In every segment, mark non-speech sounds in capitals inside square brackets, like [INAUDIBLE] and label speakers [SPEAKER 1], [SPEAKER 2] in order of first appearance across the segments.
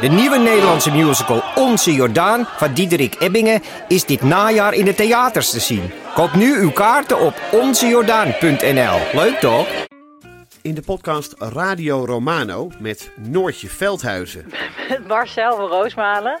[SPEAKER 1] De nieuwe Nederlandse musical Onze Jordaan van Diederik Ebbingen is dit najaar in de theaters te zien. Koop nu uw kaarten op onzejordaan.nl. Leuk toch?
[SPEAKER 2] In de podcast Radio Romano met Noortje Veldhuizen
[SPEAKER 3] Met [LAUGHS] Marcel van Roosmalen.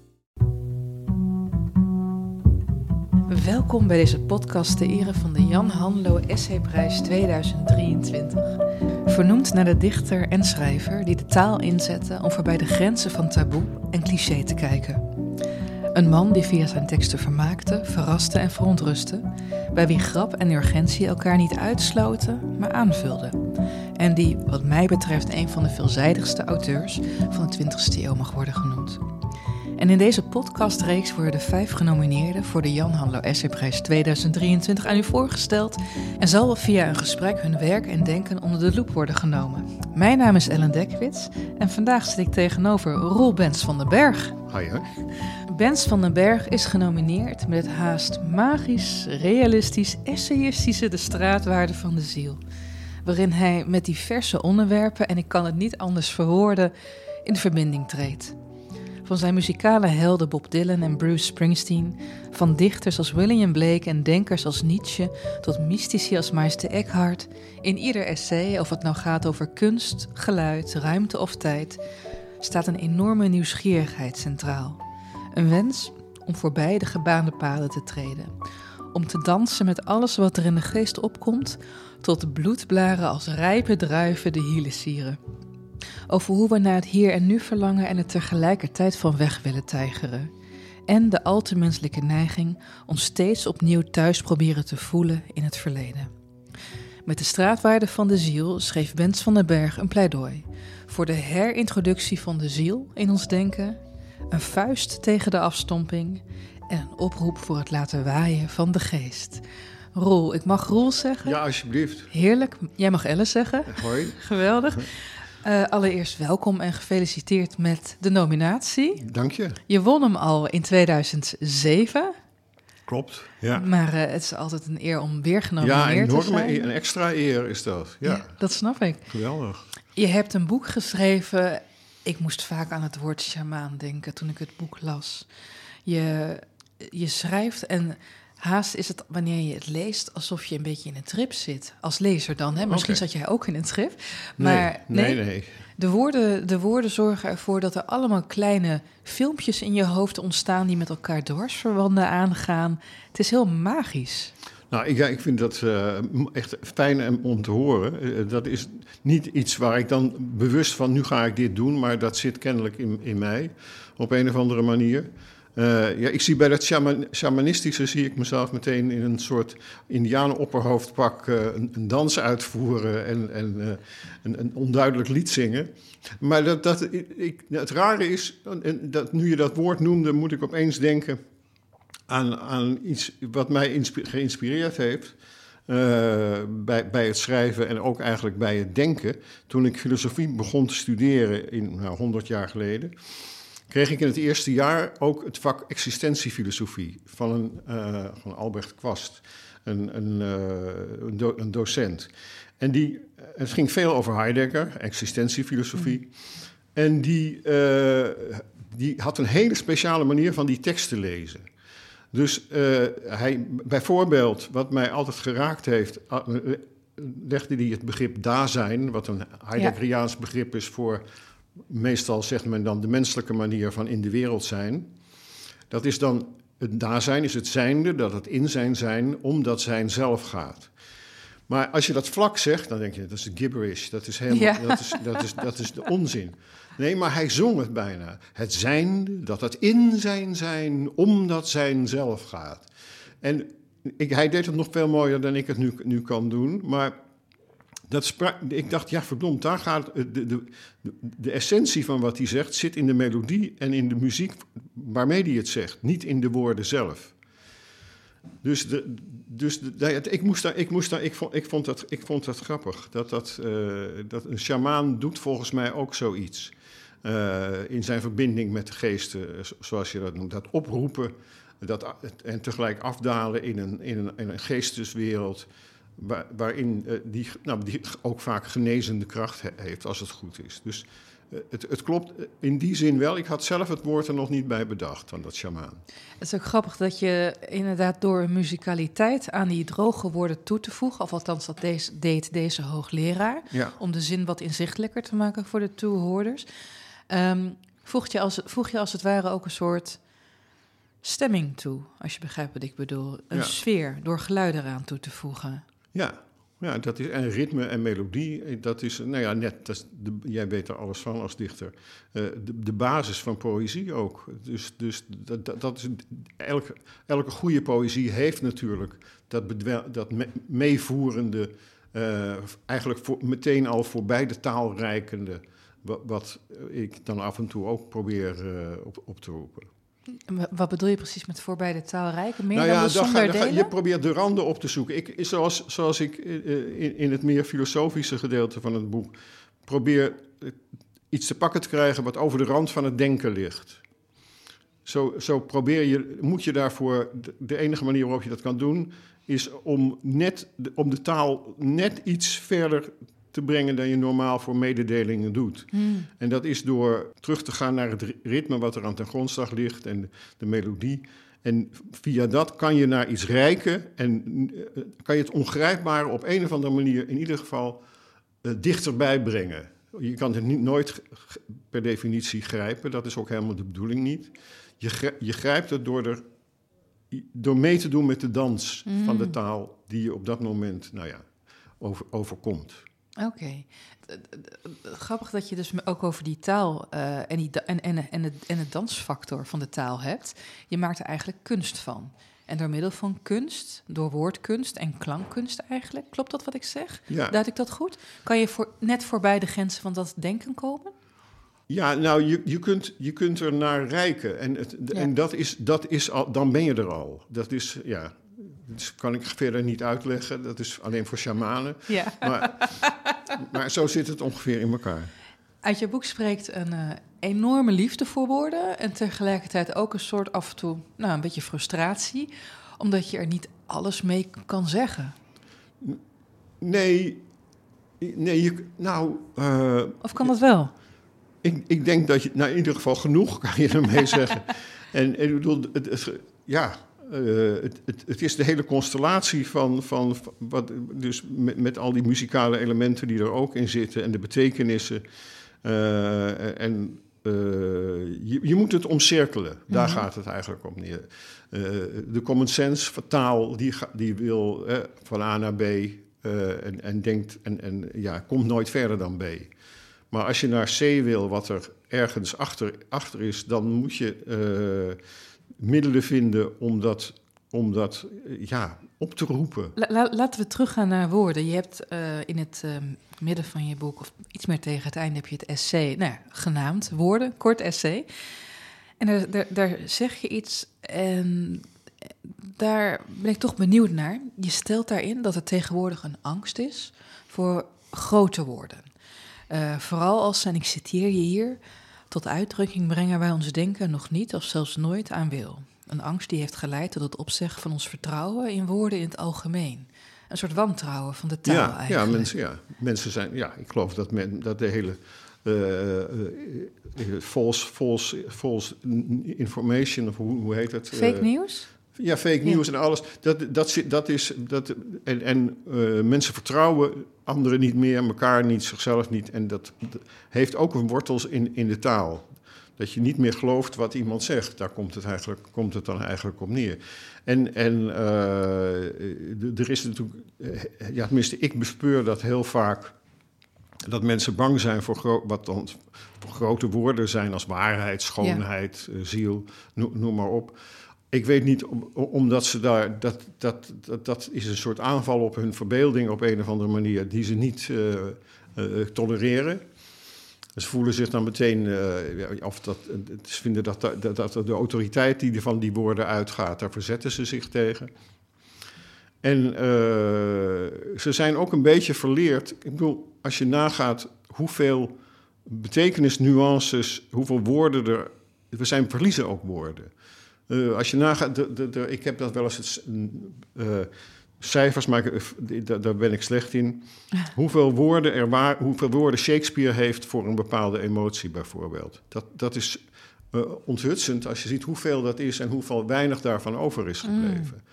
[SPEAKER 4] Welkom bij deze podcast ter ere van de Jan Hanlo Essayprijs 2023. Vernoemd naar de dichter en schrijver die de taal inzette om voorbij de grenzen van taboe en cliché te kijken. Een man die via zijn teksten vermaakte, verraste en verontrustte, bij wie grap en urgentie elkaar niet uitsloten, maar aanvulden. En die, wat mij betreft, een van de veelzijdigste auteurs van de 20e eeuw mag worden genoemd. En in deze podcastreeks worden de vijf genomineerden voor de Jan Hanlo Essayprijs 2023 aan u voorgesteld en zal via een gesprek hun werk en denken onder de loep worden genomen. Mijn naam is Ellen Dekwits en vandaag zit ik tegenover Roel Bens van den Berg.
[SPEAKER 2] Hoi hoor.
[SPEAKER 4] Bens van den Berg is genomineerd met het haast magisch, realistisch, essayistische De Straatwaarde van de Ziel. Waarin hij met diverse onderwerpen, en ik kan het niet anders verwoorden, in verbinding treedt. Van zijn muzikale helden Bob Dylan en Bruce Springsteen, van dichters als William Blake en denkers als Nietzsche, tot mystici als Meister Eckhart, in ieder essay, of het nou gaat over kunst, geluid, ruimte of tijd, staat een enorme nieuwsgierigheid centraal. Een wens om voorbij de gebaande paden te treden. Om te dansen met alles wat er in de geest opkomt, tot bloedblaren als rijpe druiven de hielen sieren. Over hoe we naar het hier en nu verlangen en er tegelijkertijd van weg willen tijgeren. En de al te menselijke neiging ons steeds opnieuw thuis proberen te voelen in het verleden. Met de straatwaarde van de ziel schreef Bens van den Berg een pleidooi voor de herintroductie van de ziel in ons denken, een vuist tegen de afstomping en een oproep voor het laten waaien van de geest. Roel, ik mag Roel zeggen.
[SPEAKER 5] Ja, alsjeblieft.
[SPEAKER 4] Heerlijk. Jij mag Alice zeggen.
[SPEAKER 5] Hoi. [LAUGHS]
[SPEAKER 4] Geweldig. [LAUGHS] Eh, allereerst welkom en gefeliciteerd met de nominatie.
[SPEAKER 5] Dank je.
[SPEAKER 4] Je won hem al in 2007,
[SPEAKER 5] Klopt. Ja,
[SPEAKER 4] maar eh, het is altijd een eer om weer
[SPEAKER 5] ja
[SPEAKER 4] genomineerd te zijn.
[SPEAKER 5] eer, een extra eer is dat. Ja,
[SPEAKER 4] Ja, dat snap ik.
[SPEAKER 5] geweldig.
[SPEAKER 4] Je hebt een boek geschreven. Ik moest vaak aan het woord shamaan denken toen ik het boek las. Je, je schrijft en haast is het wanneer je het leest alsof je een beetje in een trip zit. Als lezer dan, hè? Misschien zat jij ook in een trip. Maar
[SPEAKER 5] nee, nee, nee.
[SPEAKER 4] De woorden, de woorden zorgen ervoor dat er allemaal kleine filmpjes in je hoofd ontstaan die met elkaar dwarsverwanden aangaan. Het is heel magisch.
[SPEAKER 5] Nou, ik, ja, ik vind dat eh, echt fijn om- om te horen. Eh, dat is niet iets waar ik dan bewust van, nu ga ik dit doen, maar dat zit kennelijk in, in mij op een of andere manier. Eh, ja, ik zie bij dat shaman- shamanistische zie ik mezelf meteen in een soort indianenopperhoofdpak eh, een, een dans uitvoeren en, en eh, een, een onduidelijk lied zingen. Maar dat, dat, ik, het rare is, en dat, nu je dat woord noemde, moet ik opeens denken aan, aan iets wat mij geïnspireerd heeft. bij, bij het schrijven en ook eigenlijk bij het denken. Toen ik filosofie begon te studeren, in, nou, 100 jaar geleden, kreeg ik in het eerste jaar ook het vak existentiefilosofie van, een, eh, van Albrecht Kwast, een, een, eh, een, do- een docent. En die, het ging veel over Heidegger, existentiefilosofie. En die, eh, die had een hele speciale manier van die tekst te lezen. Dus hij, bijvoorbeeld, wat mij altijd geraakt heeft, legde hij het begrip daar-zijn, wat een Heideggeriaans begrip is voor, meestal zegt men dan de menselijke manier van in de wereld zijn. Dat is dan, het daar-zijn is het zijnde, dat het in zijn zijn om dat zijn zelf gaat. Maar als je dat vlak zegt, dan denk je, dat is gibberish, dat is helemaal,
[SPEAKER 4] Ja.
[SPEAKER 5] dat, is, dat, is, dat is de onzin. Nee, maar hij zong het bijna. Het zijnde, dat het in zijn zijn, om dat zijn zelf gaat. En ik, hij deed het nog veel mooier dan ik het nu, nu kan doen, maar dat ik dacht, ja verdomd, daar gaat de, de, de, essentie van wat hij zegt, zit in de melodie en in de muziek waarmee hij het zegt, niet in de woorden zelf. Dus, de, dus nou ik, moest daar, ik, moest daar, ik, vond, ik, vond dat, ik vond dat grappig. Dat, dat, uh, dat een sjamaan doet volgens mij ook zoiets. Uh, in zijn verbinding met de geesten, zoals je dat noemt. Dat oproepen dat, en tegelijk afdalen in een, in een, in een geesteswereld. Waar, waarin uh, die, nou, die ook vaak genezende kracht heeft als het goed is. Dus het, het, klopt in die zin wel. Ik had zelf het woord er nog niet bij bedacht, van dat shamaan.
[SPEAKER 4] Het is ook grappig dat je inderdaad door muzikaliteit aan die droge woorden toe te voegen... of althans dat deze, deed deze hoogleraar...
[SPEAKER 5] Ja.
[SPEAKER 4] om de zin wat inzichtelijker te maken voor de toehoorders... Um, voeg, je als, voeg je als het ware ook een soort stemming toe, als je begrijpt wat ik bedoel. Een
[SPEAKER 5] Ja.
[SPEAKER 4] sfeer door geluiden eraan toe te voegen.
[SPEAKER 5] Ja, ja dat is, en ritme en melodie, dat is, nou ja, net, jij weet er alles van als dichter. Eh, de, de basis van poëzie ook. Dus, dus dat, dat, is, elke, elke goede poëzie heeft natuurlijk dat, bedwel, dat me- meevoerende, eh, eigenlijk meteen al voorbij de taal reikende, wat, ik dan af en toe ook probeer eh, op, op te roepen.
[SPEAKER 4] Wat bedoel je precies met voorbij de taalrijke? Meer
[SPEAKER 5] nou
[SPEAKER 4] dan de
[SPEAKER 5] ga, ga- je probeert de randen op te zoeken. Ik, zoals, zoals ik eh, in, in het meer filosofische gedeelte van het boek probeer eh, iets te pakken te krijgen wat over de rand van het denken ligt. Zo, zo probeer je, moet je daarvoor, de, enige manier waarop je dat kan doen, is om, net, de- om de taal net iets verder te brengen dan je normaal voor mededelingen doet.
[SPEAKER 4] Hmm.
[SPEAKER 5] En dat is door terug te gaan naar het ri- ritme wat er aan ten grondslag ligt en de, melodie. En via dat kan je naar iets rijken en eh, kan je het ongrijpbare op een of andere manier in ieder geval eh, dichterbij brengen. Je kan het niet, nooit per definitie grijpen, dat is ook helemaal de bedoeling niet. Je, je grijpt het door, er, door mee te doen met de dans van de taal die je op dat moment nou ja, over, overkomt.
[SPEAKER 4] Oké. Grappig dat je dus ook over die taal eh, en, die en, en, en, het, en het dansfactor van de taal hebt. Je maakt er eigenlijk kunst van. En door middel van kunst, door woordkunst en klankkunst eigenlijk, klopt dat wat ik zeg?
[SPEAKER 5] Ja.
[SPEAKER 4] Duid ik dat goed? Kan je voor, net voorbij de grenzen van dat denken komen?
[SPEAKER 5] Ja, nou, je, je, kunt, je kunt er naar rijken. En, het,
[SPEAKER 4] Ja.
[SPEAKER 5] en dat is, dat is al, dan ben je er al. Dat is, ja, dat kan ik verder niet uitleggen. Dat is alleen voor shamanen.
[SPEAKER 4] Ja.
[SPEAKER 5] Maar, [LAUGHS] maar zo zit het ongeveer in elkaar.
[SPEAKER 4] Uit je boek spreekt een eh, enorme liefde voor woorden en tegelijkertijd ook een soort af en toe, nou, een beetje frustratie, omdat je er niet alles mee kan zeggen.
[SPEAKER 5] Nee, nee je, nou, eh,
[SPEAKER 4] Of kan dat wel?
[SPEAKER 5] ik, ik denk dat je, nou in ieder geval genoeg kan je ermee [LAUGHS] zeggen. En, en ik bedoel, het, het- ja, eh, het, het, het is de hele constellatie van, van, van wat, dus met, met al die muzikale elementen die er ook in zitten en de betekenissen. eh, en eh, je, je moet het omcirkelen, daar
[SPEAKER 4] Mhm.
[SPEAKER 5] gaat het eigenlijk om neer. De common sense taal, die, die wil eh, van A naar B en, en denkt en, en ja, komt nooit verder dan B. Maar als je naar C wil, wat er ergens achter, achter is, dan moet je middelen vinden om dat, om dat eh, ja, op te roepen.
[SPEAKER 4] La- la- laten we teruggaan naar woorden. Je hebt eh, in het eh, midden van je boek, of iets meer tegen het einde, heb je het essay nou genaamd. Woorden, kort essay. En daar, daar, daar zeg je iets en daar ben ik toch benieuwd naar. Je stelt daarin dat er tegenwoordig een angst is voor grote woorden. Eh, vooral als, en ik citeer je hier, tot uitdrukking brengen wij ons denken nog niet of zelfs nooit aan wil. Een angst die heeft geleid tot het opzeggen van ons vertrouwen in woorden in het algemeen. Een soort wantrouwen van de taal
[SPEAKER 5] ja,
[SPEAKER 4] eigenlijk.
[SPEAKER 5] ja, mensen, ja, mensen zijn. Ja, ik geloof dat, men, dat de hele. eh, false, false, false information, of hoe, hoe heet het?
[SPEAKER 4] Fake
[SPEAKER 5] Eh,
[SPEAKER 4] nieuws?
[SPEAKER 5] Ja, fake nieuws en alles. Dat, dat, zit- dat is, dat, en en eh, mensen vertrouwen anderen niet meer, elkaar niet, zichzelf niet. En dat, dat heeft ook een wortels in, in de taal. Dat je niet meer gelooft wat iemand zegt. Daar komt het, eigenlijk, komt het dan eigenlijk op neer. En, en eh, er is natuurlijk, eh, ja, tenminste, ik bespeur dat heel vaak. Dat mensen bang zijn voor wat dan grote woorden zijn als waarheid, schoonheid, ziel, noem maar op. Ik weet niet, om, omdat ze daar. Dat, dat, dat, dat is een soort aanval op hun verbeelding op een of andere manier, die ze niet eh, eh, tolereren. Ze voelen zich dan meteen, eh, of dat, ze vinden dat, dat, dat de autoriteit die van die woorden uitgaat, daar verzetten ze zich tegen. En ze zijn ook een beetje verleerd. Ik bedoel, als je nagaat hoeveel betekenisnuances, hoeveel woorden er. We zijn verliezen ook woorden. Uh, als je nagaat, de, de, de, ik heb dat wel eens. Uh, cijfers, maar daar ben ik slecht in. [LAUGHS] Hoeveel woorden, er waar, hoeveel woorden Shakespeare heeft voor een bepaalde emotie, bijvoorbeeld. Dat, dat is uh, onthutsend als je ziet hoeveel dat is en hoeveel weinig daarvan over is gebleven. Mm.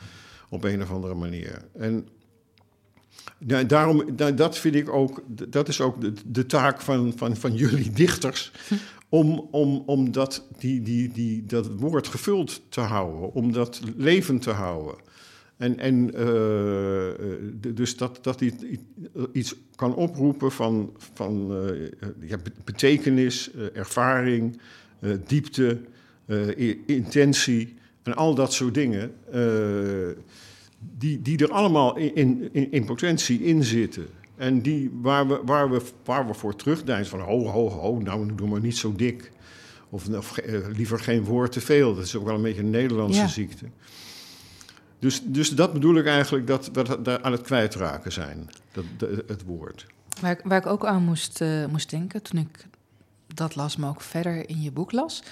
[SPEAKER 5] Op een of andere manier. En ja, daarom, dat vind ik ook, dat is ook de, de taak van, van, van jullie dichters. [LAUGHS] Om, om, om dat, die, die, die, dat woord gevuld te houden, om dat levend te houden. En, en uh, dus dat, dat iets kan oproepen van, van uh, ja, betekenis, ervaring, diepte, intentie en al dat soort dingen. die, die er allemaal in, in, in potentie in zitten. En die, waar, we, waar, we, waar we voor terugdeinzen van ho, ho, ho, nou doe maar niet zo dik. Of, of liever geen woord te veel. Dat is ook wel een beetje een Nederlandse ziekte. Dus, dus dat bedoel ik eigenlijk dat we aan het kwijtraken zijn, dat, het woord.
[SPEAKER 4] Waar, waar ik ook aan moest, uh, moest denken toen ik dat las, maar ook verder in je boek las,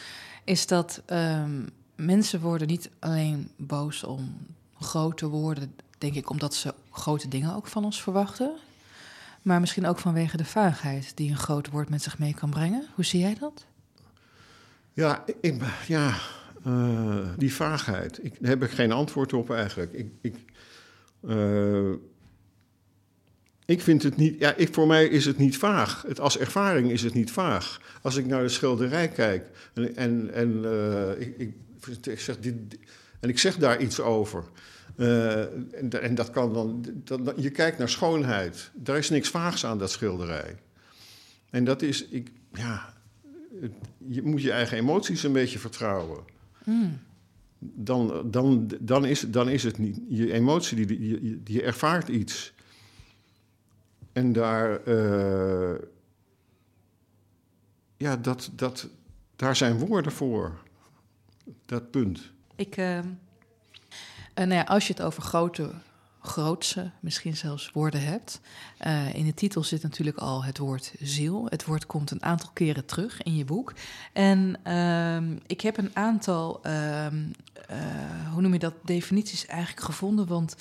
[SPEAKER 4] is dat um, mensen worden niet alleen boos om grote woorden, denk ik, omdat ze grote dingen ook van ons verwachten, maar misschien ook vanwege de vaagheid die een groot woord met zich mee kan brengen. Hoe zie jij dat?
[SPEAKER 5] Ja, ik, ja uh, die vaagheid. Ik, daar heb ik geen antwoord op eigenlijk. Ik, ik, uh, ik vind het niet. Ja, ik, voor mij is het niet vaag. Het, als ervaring is het niet vaag. Als ik naar de schilderij kijk en, en, en ik, ik, ik, zeg dit, en ik zeg daar iets over. En, en, dat kan dan. Je kijkt naar schoonheid. Daar is niks vaags aan dat schilderij. En dat is. Ik, ja, je moet je eigen emoties een beetje vertrouwen. Dan, dan, dan, is, dan is het niet. Je emotie, die, die, die ervaart iets. En daar. Uh, ja, dat, dat, daar zijn woorden voor. Dat punt.
[SPEAKER 4] Ik. Uh, nou ja, als je het over grote grootse, misschien zelfs woorden hebt. Uh, in de titel zit natuurlijk al het woord ziel. Het woord komt een aantal keren terug in je boek. En uh, ik heb een aantal, uh, hoe noem je dat, definities eigenlijk gevonden. Want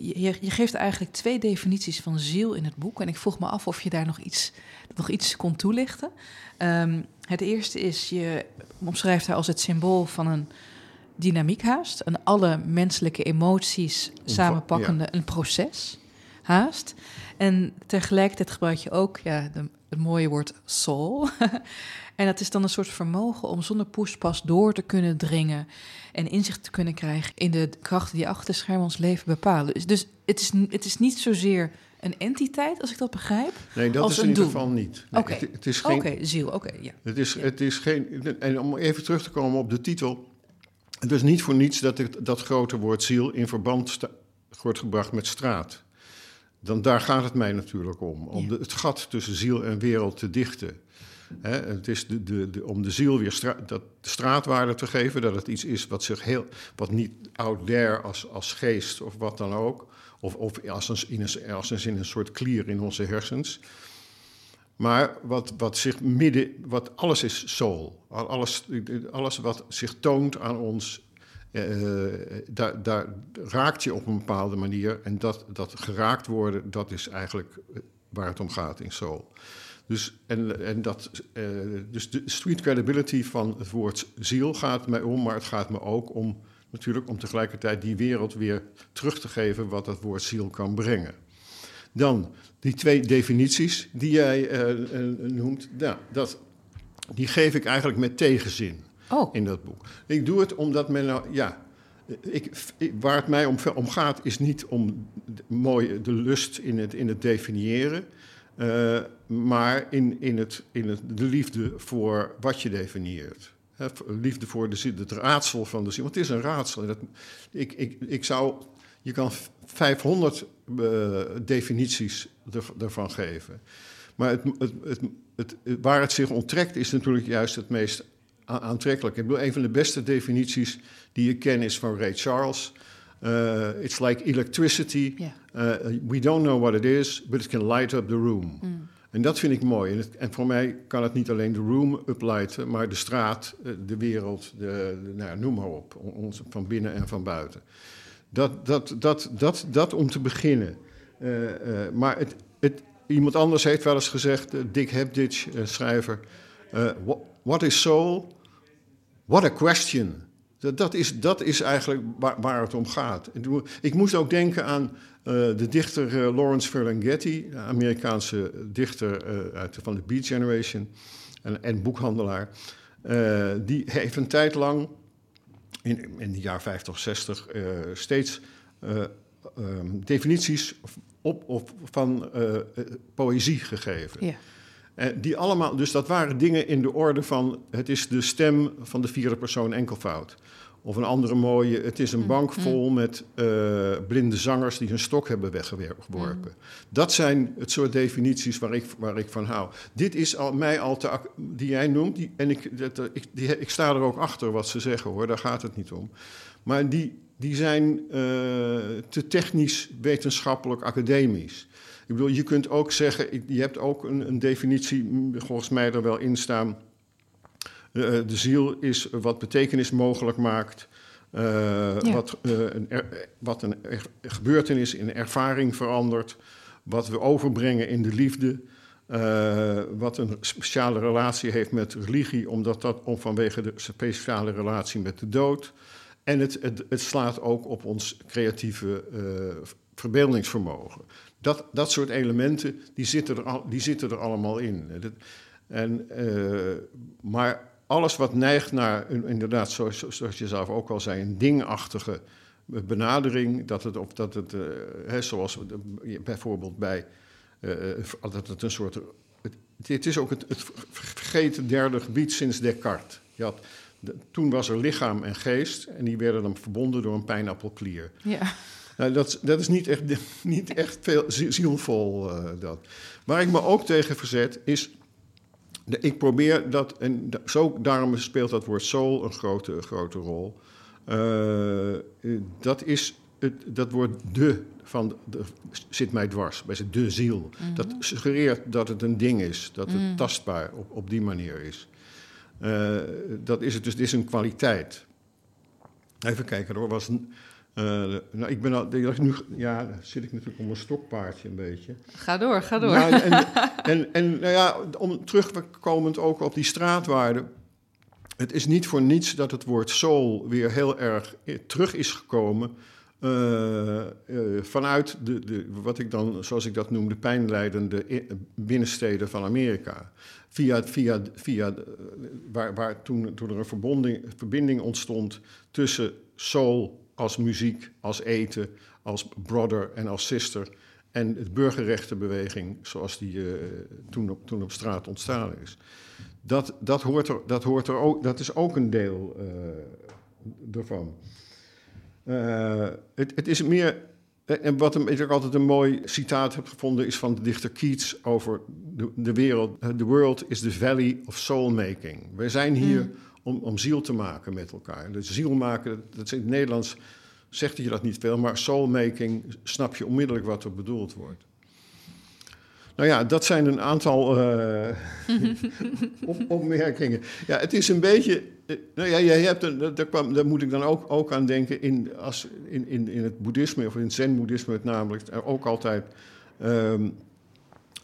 [SPEAKER 4] je, je, geeft eigenlijk twee definities van ziel in het boek. En ik vroeg me af of je daar nog iets, nog iets kon toelichten. Um, het eerste is, je omschrijft haar als het symbool van een dynamiek haast. Een alle menselijke emoties samenpakkende een proces haast. En tegelijkertijd gebruik je ook ja, de, het mooie woord soul. [LAUGHS] en dat is dan een soort vermogen om zonder poespas door te kunnen dringen en inzicht te kunnen krijgen in de krachten die achter de schermen ons leven bepalen. Dus, dus het, is, het is niet zozeer een entiteit, als ik dat begrijp?
[SPEAKER 5] Nee, dat is in ieder geval niet.
[SPEAKER 4] Oké, het, is geen. ziel, oké, ja.
[SPEAKER 5] Het is, het is geen. En om even terug te komen op de titel. Het is niet voor niets dat dat grote woord ziel in verband wordt gebracht met straat. Dan, daar gaat het mij natuurlijk om. Om de, het gat tussen ziel en wereld te dichten. het is de, de, de, om de ziel weer stra dat straatwaarde te geven. Dat het iets is wat, zich heel, wat niet out there als, als geest of wat dan ook. Of, of als, een, in een, als een, in een soort klier in onze hersens. Maar wat, wat zich midden, wat alles is soul. Alles, alles wat zich toont aan ons, uh, daar, daar, raakt je op een bepaalde manier. En dat, dat geraakt worden, dat is eigenlijk waar het om gaat in soul. Dus, en, en dat, dus de street credibility van het woord ziel gaat mij om, maar het gaat me ook om natuurlijk om tegelijkertijd die wereld weer terug te geven wat dat woord ziel kan brengen. Dan die twee definities die jij uh, noemt, nou, dat, die geef ik eigenlijk met tegenzin oh. in dat boek. Ik doe het omdat men nou, ja, ik, waar het mij om, om, gaat is niet om de, mooi de lust in het, in het definiëren, uh, maar in, in, het, in het, de liefde voor wat je definieert. He, liefde voor de, het raadsel van de zin. Want het is een raadsel. Dat, ik, ik, ik zou, je kan 500 uh, definities ervan geven. Maar het, het, het, waar het zich onttrekt is natuurlijk juist het meest aantrekkelijk. Ik bedoel, een van de beste definities die ik ken is van Ray Charles. Uh, it's like electricity. Yeah. Uh, we don't know what it is, but it can light up the room. Mm. En dat vind ik mooi. En, het, en, voor mij kan het niet alleen de room uplighten, maar de straat, eh, de wereld, de, de nou, noem maar op. Ons, van binnen en van buiten. Dat, dat, dat, dat, dat om te beginnen. Uh, uh, maar het, het, iemand anders heeft wel eens gezegd, Dick Hebditch, schrijver... what, what is soul? What a question. Dat, dat, is, dat is eigenlijk waar, waar, het om gaat. Ik moest ook denken aan de dichter Lawrence Ferlinghetti, Amerikaanse dichter uit, van de Beat Generation en, en boekhandelaar. die heeft een tijd lang, in, in de jaar 50, 60, steeds um, definities op, op, van poëzie gegeven. Ja. Die allemaal, dus dat waren dingen in de orde van het is de stem van de vierde persoon enkelvoud. Of een andere mooie, het is een mm, bank mm. vol met uh, blinde zangers die hun stok hebben weggeworpen. Mm. Dat zijn het soort definities waar ik, waar ik van hou. Dit is al, mij al te, die jij noemt, die, en ik, dat, ik, die, ik sta er ook achter wat ze zeggen hoor, daar gaat het niet om. Maar die, die zijn uh, te technisch, wetenschappelijk, academisch. Ik bedoel, je kunt ook zeggen, je hebt ook een, een definitie, volgens mij er wel in staan. Uh, de ziel is wat betekenis mogelijk maakt. Uh, ja. wat, uh, een er, wat een gebeurtenis in ervaring verandert. Wat we overbrengen in de liefde. wat een speciale relatie heeft met religie, omdat dat om vanwege de speciale relatie met de dood. En het, het, het slaat ook op ons creatieve verbeeldingsvermogen. Dat, dat soort elementen, die zitten er, al, die zitten er allemaal in. En, maar alles wat neigt naar, inderdaad, zoals, zoals je zelf ook al zei, een dingachtige benadering, dat het, of dat het, uh, hè, zoals bijvoorbeeld bij, uh, dat het een soort, het, het is ook het, het, vergeten derde gebied sinds Descartes. Je had, de, toen was er lichaam en geest en die werden dan verbonden door een pijnappelklier. Ja. Nou, dat, dat is niet echt, [LAUGHS] niet echt veel zielvol. Uh, dat. Waar ik me ook tegen verzet is. De, ik probeer dat, en zo, daarom speelt dat woord soul een grote, grote rol. Uh, dat is het, dat woord de van de, zit mij dwars, bij de ziel. Mm -hmm. Dat suggereert dat het een ding is, dat het mm. tastbaar op, op die manier is. Uh, dat is het dus, dit is een kwaliteit. Even kijken, er was een, uh, nou, ik ben al, nu ja, zit ik natuurlijk om een stokpaardje een beetje.
[SPEAKER 4] Ga door, ga door.
[SPEAKER 5] Nou, en, [LAUGHS] en, en nou ja, om terugkomend ook op die straatwaarde. Het is niet voor niets dat het woord soul weer heel erg terug is gekomen. Uh, uh, vanuit de, de, wat ik dan, zoals ik dat noem, de pijnleidende binnensteden van Amerika. Via, via, via waar, waar toen, toen er een verbinding ontstond tussen soul als muziek, als eten, als brother en als sister. En de burgerrechtenbeweging zoals die uh, toen, op, toen op straat ontstaan is. Dat, dat, hoort er, dat, hoort er ook, dat is ook een deel uh, ervan. Uh, het, het is meer en wat ik altijd een mooi citaat heb gevonden is van de dichter Keats over de, wereld. The world is the valley of soul making. Wij zijn hier mm om, om ziel te maken met elkaar. Dus ziel maken, dat is in het Nederlands zegt je dat niet veel, maar soulmaking snap je onmiddellijk wat er bedoeld wordt. Nou ja, dat zijn een aantal uh, [LAUGHS] op, opmerkingen. Ja, het is een beetje. Eh, nou ja, jij hebt een, daar, kwam, daar moet ik dan ook, ook aan denken. In, als, in, in, in het boeddhisme of in het zen-boeddhisme, namelijk ook altijd. Um,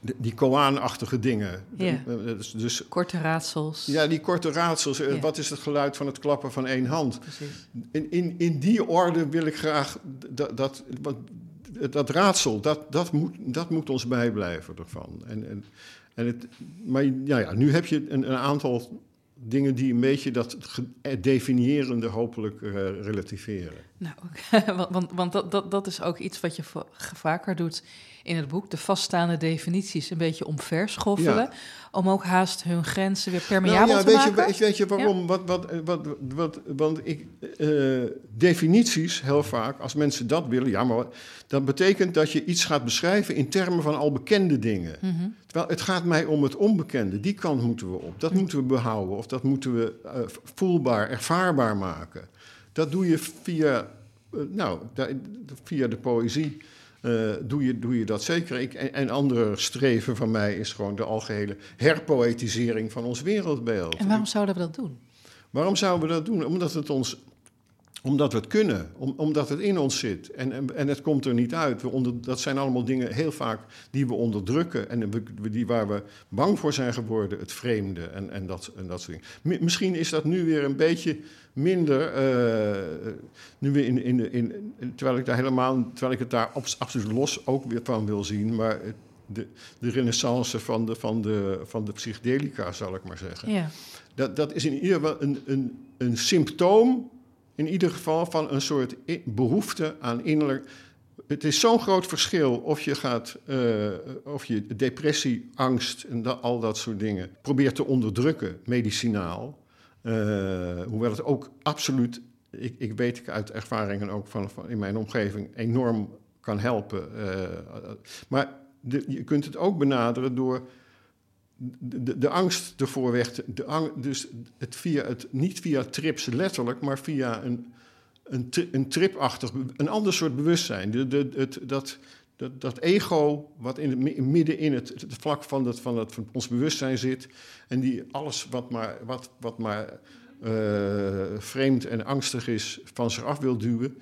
[SPEAKER 5] die koanachtige dingen.
[SPEAKER 4] Ja. Dus, dus, korte raadsels.
[SPEAKER 5] Ja, die korte raadsels. Eh, wat is het geluid van het klappen van één hand? Precies. In, in, in die orde wil ik graag dat, dat, dat raadsel, dat, dat, moet, dat moet ons bijblijven ervan. En, en, en het, maar ja, ja, nu heb je een, een aantal dingen die een beetje dat definiërende hopelijk uh, relativeren.
[SPEAKER 4] Nou, [LAUGHS] want, want, want dat, dat, dat is ook iets wat je vaker doet in het boek. De vaststaande definities een beetje omverschoffelen. Om ook haast hun grenzen weer permeabel nou, ja,
[SPEAKER 5] te
[SPEAKER 4] weet
[SPEAKER 5] maken. Je, weet je waarom? Ja. Wat, wat, wat, wat, want ik, uh, definities, heel vaak, als mensen dat willen... Ja, maar dat betekent dat je iets gaat beschrijven in termen van al bekende dingen. Mm -hmm. Terwijl het gaat mij om het onbekende. Die kant moeten we op. Dat moeten we behouden. Of dat moeten we uh, voelbaar, ervaarbaar maken. Dat doe je via nou, via de poëzie doe, je, doe je dat zeker. Ik, en, en andere streven van mij is gewoon de algehele herpoëtisering van ons wereldbeeld.
[SPEAKER 4] En waarom zouden we dat doen?
[SPEAKER 5] Waarom zouden we dat doen? Omdat het ons omdat we het kunnen, omdat het in ons zit. En, en, en het komt er niet uit. We onder, dat zijn allemaal dingen heel vaak die we onderdrukken. En we, die waar we bang voor zijn geworden, het vreemde en, en, dat, en dat soort dingen. Misschien is dat nu weer een beetje minder. Uh, nu weer in, in, in, terwijl ik daar helemaal, terwijl ik het daar absoluut los ook weer van wil zien. Maar de, de renaissance van de, van, de, van de psychedelica, zal ik maar zeggen.
[SPEAKER 4] Ja.
[SPEAKER 5] Dat, dat is in ieder geval een, een, een symptoom in ieder geval van een soort behoefte aan innerlijk. Het is zo'n groot verschil of je gaat, uh, of je depressie, angst en al dat soort dingen probeert te onderdrukken, medicinaal. Uh, hoewel het ook absoluut, ik, ik weet uit ervaringen ook van, in mijn omgeving, enorm kan helpen. Uh, maar je kunt het ook benaderen door de, de, angst ervoor weg. De dus het via het, niet via trips letterlijk, maar via een, een, een tripachtig, een ander soort bewustzijn. De, de, het, dat, dat, dat ego wat in het, midden in het, vlak van, het, van, van ons bewustzijn zit. En die alles wat maar, wat, wat maar uh, vreemd en angstig is van zich af wil duwen.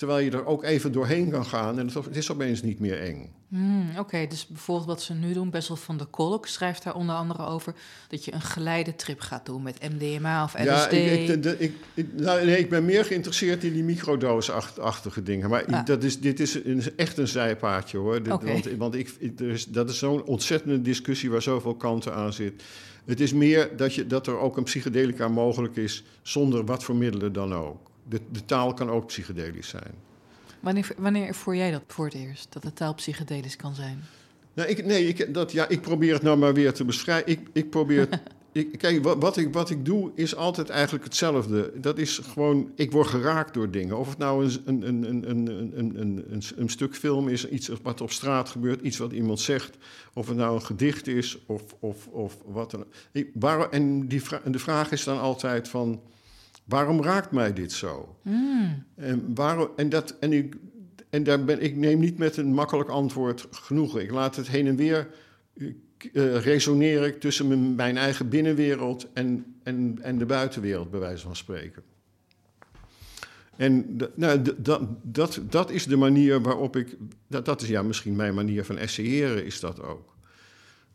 [SPEAKER 5] Terwijl je er ook even doorheen kan gaan en het is opeens niet meer eng.
[SPEAKER 4] Hmm, Oké, dus bijvoorbeeld wat ze nu doen, Bessel van der Kolk schrijft daar onder andere over dat je een geleidetrip gaat doen met MDMA of LSD. Ja,
[SPEAKER 5] ik, ik, ik, nou, nee, ik ben meer geïnteresseerd in die microdoosachtige dingen. Maar ah. dat is, dit is een, echt een zijpaadje hoor. Dit, Want, want ik, is, dat is zo'n ontzettende discussie waar zoveel kanten aan zit. Het is meer dat, je, dat er ook een psychedelica mogelijk is zonder wat voor middelen dan ook de, de taal kan ook psychedelisch zijn.
[SPEAKER 4] Wanneer, wanneer voer jij dat voor het eerst, dat de taal psychedelisch kan zijn?
[SPEAKER 5] Nou, ik, nee, ik, dat, ja, ik probeer het nou maar weer te beschrijven. Ik, ik probeer. [LAUGHS] ik, kijk, wat, wat, ik, wat ik doe is altijd eigenlijk hetzelfde. Dat is gewoon, ik word geraakt door dingen. Of het nou een, een, een, een, een, een, een, een stuk film is, iets wat op straat gebeurt, iets wat iemand zegt. Of het nou een gedicht is, of, of, of wat dan ook. En die de vraag is dan altijd van Waarom raakt mij dit zo?
[SPEAKER 4] Hmm.
[SPEAKER 5] En, waarom, en, dat, en, ik, en daar ben, ik neem niet met een makkelijk antwoord genoegen. Ik laat het heen en weer uh, resoneren tussen mijn, eigen binnenwereld en, en, en de buitenwereld, bij wijze van spreken. En nou, dat, dat, dat is de manier waarop ik. Dat, dat is ja, misschien mijn manier van essayeren, is dat ook.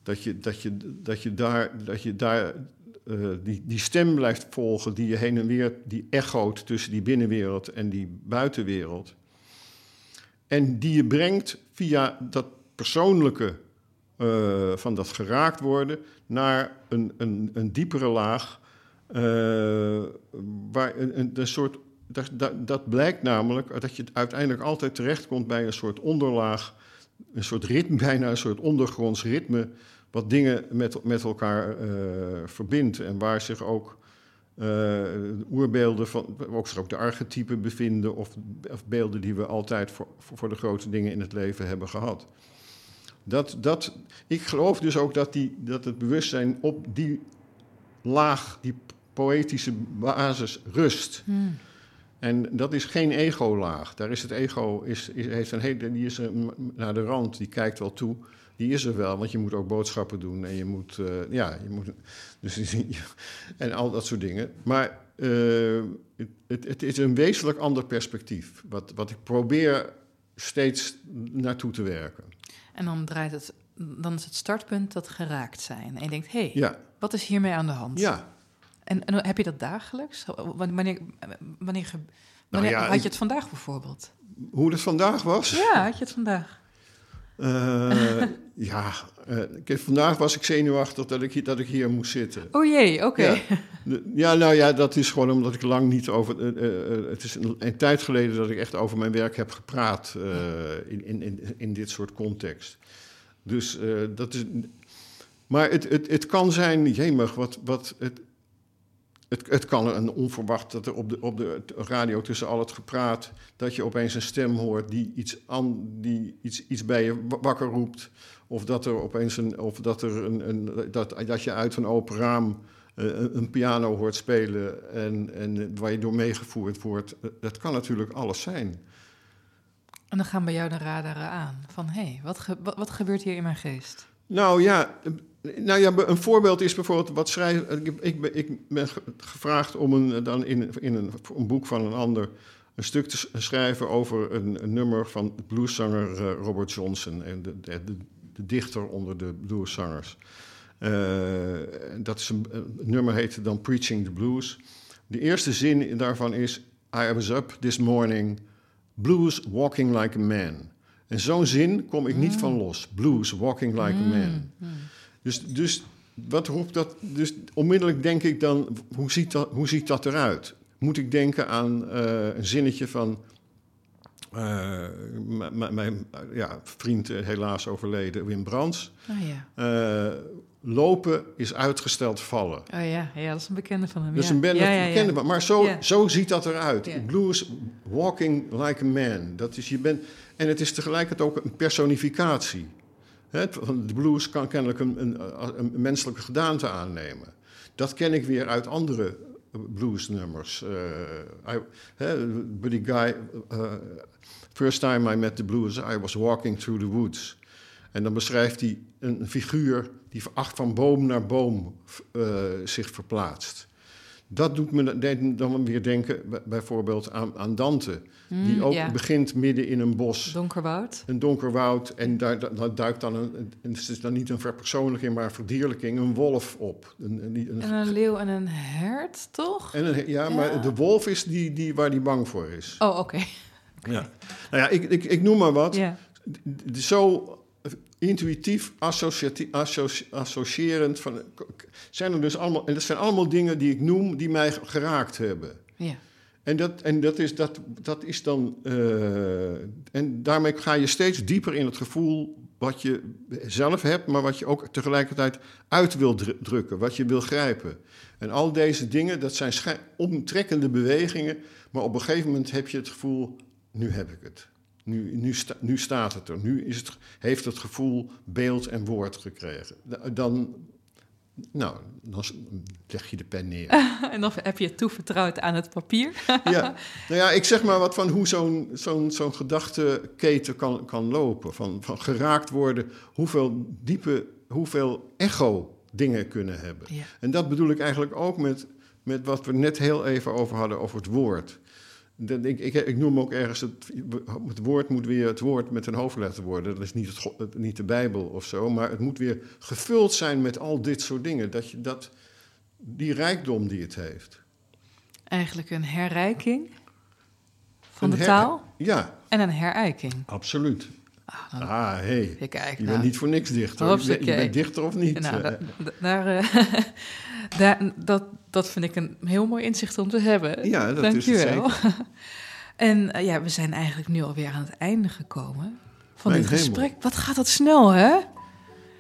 [SPEAKER 5] Dat je, dat je, dat je, daar, dat je daar uh, die, die stem blijft volgen die je heen en weer, die echoot tussen die binnenwereld en die buitenwereld. En die je brengt via dat persoonlijke uh, van dat geraakt worden naar een, een, een diepere laag. Uh, waar een, een, een soort, dat, dat, dat, blijkt namelijk dat je uiteindelijk altijd terechtkomt bij een soort onderlaag, een soort ritme, [LAUGHS] bijna een soort ondergronds ritme wat dingen met, met elkaar uh, verbindt en waar zich ook uh, oerbeelden van, ook zich ook de archetypen bevinden of, of beelden die we altijd voor, voor de grote dingen in het leven hebben gehad. Dat, dat, ik geloof dus ook dat, die, dat het bewustzijn op die laag, die poëtische basis rust.
[SPEAKER 4] Hmm.
[SPEAKER 5] En dat is geen ego-laag. Daar is het ego, is, is, heeft een hele, die is naar de rand, die kijkt wel toe die is er wel, want je moet ook boodschappen doen en je moet, uh, ja, je moet, dus, [LAUGHS] en al dat soort dingen. Maar uh, het, het, is een wezenlijk ander perspectief, wat, wat ik probeer steeds naartoe te werken.
[SPEAKER 4] En dan draait het, dan is het startpunt dat geraakt zijn. En je denkt, hé, hey,
[SPEAKER 5] ja.
[SPEAKER 4] wat is hiermee aan de hand?
[SPEAKER 5] Ja.
[SPEAKER 4] En, en heb je dat dagelijks? Wanneer, wanneer, wanneer, wanneer nou had je het vandaag bijvoorbeeld?
[SPEAKER 5] Hoe het vandaag was?
[SPEAKER 4] Ja, had je het vandaag?
[SPEAKER 5] Uh, ja, uh, vandaag was ik zenuwachtig dat ik, hier, dat ik hier moest zitten.
[SPEAKER 4] Oh jee, oké.
[SPEAKER 5] Ja. ja. nou ja, dat is gewoon omdat ik lang niet over. Uh, het is een, een, tijd geleden dat ik echt over mijn werk heb gepraat in, in, in, in dit soort context. Dus dat is. Maar het, het, het kan zijn, jemig, wat, wat het, het, het, kan een onverwacht dat er op de, op de radio tussen al het gepraat, dat je opeens een stem hoort die iets, an, die iets, iets bij je wakker roept. Of dat er opeens een, of dat, er een, een, dat, dat je uit een open raam een piano hoort spelen en, en waar je door meegevoerd wordt. dat kan natuurlijk alles zijn.
[SPEAKER 4] En dan gaan bij jou de radaren aan van hé, hey, wat, wat, gebeurt hier in mijn geest?
[SPEAKER 5] Nou ja, nou ja, een voorbeeld is bijvoorbeeld wat schrijf. Ik, ik, ben gevraagd om een, dan in, in een, een, boek van een ander een stuk te schrijven over een, nummer van blueszanger uh, Robert Johnson, en de, de, de, dichter onder de blueszangers. Uh, dat is een, nummer heet dan Preaching the Blues. De eerste zin daarvan is: I was up this morning, blues walking like a man. En zo'n zin kom ik niet mm. van los. Blues walking like a man. Mm. Dus, dus wat roept dat? Dus onmiddellijk denk ik dan, hoe ziet dat, hoe ziet dat eruit? Moet ik denken aan uh, een zinnetje van uh, mijn ja, vriend, eh, helaas overleden, Wim Brands.
[SPEAKER 4] Oh, ja.
[SPEAKER 5] Uh, lopen is uitgesteld vallen.
[SPEAKER 4] Oh ja, ja, dat is een bekende van hem.
[SPEAKER 5] Dat is een bekende, maar zo, zo ziet dat eruit. Blues walking like a man. Dat is, je bent, en het is tegelijkertijd ook een personificatie. De blues kan kennelijk een, een, een, menselijke gedaante aannemen. Dat ken ik weer uit andere bluesnummers. Uh, Buddy Guy, uh, first time I met the blues, I was walking through the woods. En dan beschrijft hij een figuur die van boom naar boom uh, zich verplaatst. Dat doet me dan weer denken bijvoorbeeld aan, aan Dante. die mm, ook begint midden in een bos.
[SPEAKER 4] Donker woud.
[SPEAKER 5] Een donker woud. En daar, daar duikt dan een, het is dan niet een verpersoonlijking, maar een verdierlijking, een wolf op.
[SPEAKER 4] Een, een, en een leeuw en een hert, toch?
[SPEAKER 5] En een, ja, maar de wolf is die, die waar die bang voor is.
[SPEAKER 4] Oh, oké.
[SPEAKER 5] Ja. [LAUGHS] Nou ja, ik, ik, ik noem maar wat. Ja. Zo intuïtief associërend. Van, zijn er dus allemaal, en dat zijn allemaal dingen die ik noem die mij geraakt hebben.
[SPEAKER 4] Ja.
[SPEAKER 5] En dat, en dat, is, dat, dat is dan. Uh, en daarmee ga je steeds dieper in het gevoel wat je zelf hebt, maar wat je ook tegelijkertijd uit wil drukken, wat je wil grijpen. En al deze dingen, dat zijn omtrekkende bewegingen, maar op een gegeven moment heb je het gevoel: nu heb ik het. Nu, nu, nu staat het er. Nu is het, heeft het gevoel beeld en woord gekregen. Dan, nou, dan leg je de pen neer. [LAUGHS]
[SPEAKER 4] en dan heb je het toevertrouwd aan het papier. [LAUGHS]
[SPEAKER 5] ja, nou ja, ik zeg maar wat van hoe zo'n zo'n zo'n gedachteketen kan, kan lopen. Van, van geraakt worden, hoeveel diepe, hoeveel echo dingen kunnen hebben. En dat bedoel ik eigenlijk ook met, met wat we net heel even over hadden, over het woord. Ik, ik, ik, noem ook ergens, het, het, woord moet weer het woord met een hoofdletter worden. Dat is niet, het, niet de Bijbel of zo, maar het moet weer gevuld zijn met al dit soort dingen. Dat je dat, die rijkdom die het heeft.
[SPEAKER 4] Eigenlijk een herrijking van de taal?
[SPEAKER 5] Ja.
[SPEAKER 4] En een herijking?
[SPEAKER 5] Absoluut. Ah, ah hey. je bent nou. niet voor niks dichter. Je, je, bent dichter of niet? Nou,
[SPEAKER 4] eh. daar, uh, [LAUGHS] daar, dat, dat vind ik een heel mooi inzicht om te hebben.
[SPEAKER 5] Ja, dat Dank is je wel. [LAUGHS]
[SPEAKER 4] en uh, ja, we zijn eigenlijk nu alweer aan het einde gekomen van dit gesprek. Wat gaat dat snel, hè?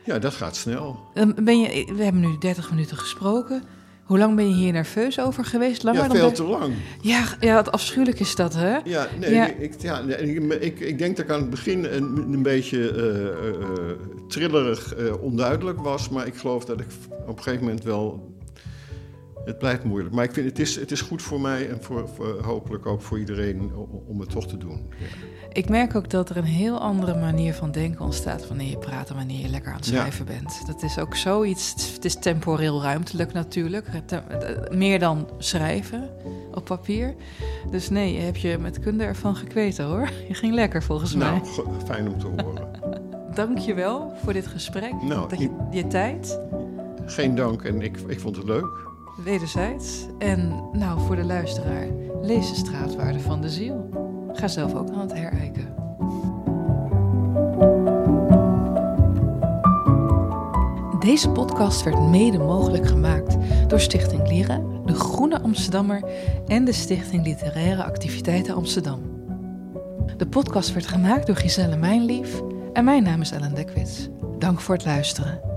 [SPEAKER 5] Ja, dat gaat snel.
[SPEAKER 4] Ben je, we hebben nu 30 minuten gesproken. Hoe lang ben je hier nerveus over geweest?
[SPEAKER 5] Langer ja, veel te lang.
[SPEAKER 4] Ja, ja, wat afschuwelijk is dat, hè?
[SPEAKER 5] Ja, nee, ja. Ik, ja, ik, ik, ik, denk dat ik aan het begin een, een beetje uh, uh, trillerig uh, onduidelijk was. Maar ik geloof dat ik op een gegeven moment wel... Het blijft moeilijk. Maar ik vind het is, het is goed voor mij en voor, voor hopelijk ook voor iedereen om het toch te doen. Ja.
[SPEAKER 4] Ik merk ook dat er een heel andere manier van denken ontstaat wanneer je praat en wanneer je lekker aan het schrijven bent. Dat is ook zoiets, het is temporeel ruimtelijk natuurlijk, meer dan schrijven op papier. Dus nee, je hebt je met kunde ervan gekweten hoor. [LAUGHS] Je ging lekker volgens
[SPEAKER 5] nou,
[SPEAKER 4] mij.
[SPEAKER 5] fijn om te horen. [LAUGHS]
[SPEAKER 4] dank je wel voor dit gesprek, nou, dat je, je tijd.
[SPEAKER 5] Geen dank en ik, ik vond het leuk.
[SPEAKER 4] Wederzijds. En nou, voor de luisteraar, lees de straatwaarde van de ziel. Ga zelf ook aan het herijken. Deze podcast werd mede mogelijk gemaakt door Stichting Lieren, de Groene Amsterdammer en de Stichting Literaire Activiteiten Amsterdam. De podcast werd gemaakt door Giselle Mijnlief en mijn naam is Ellen Dekwits. Dank voor het luisteren.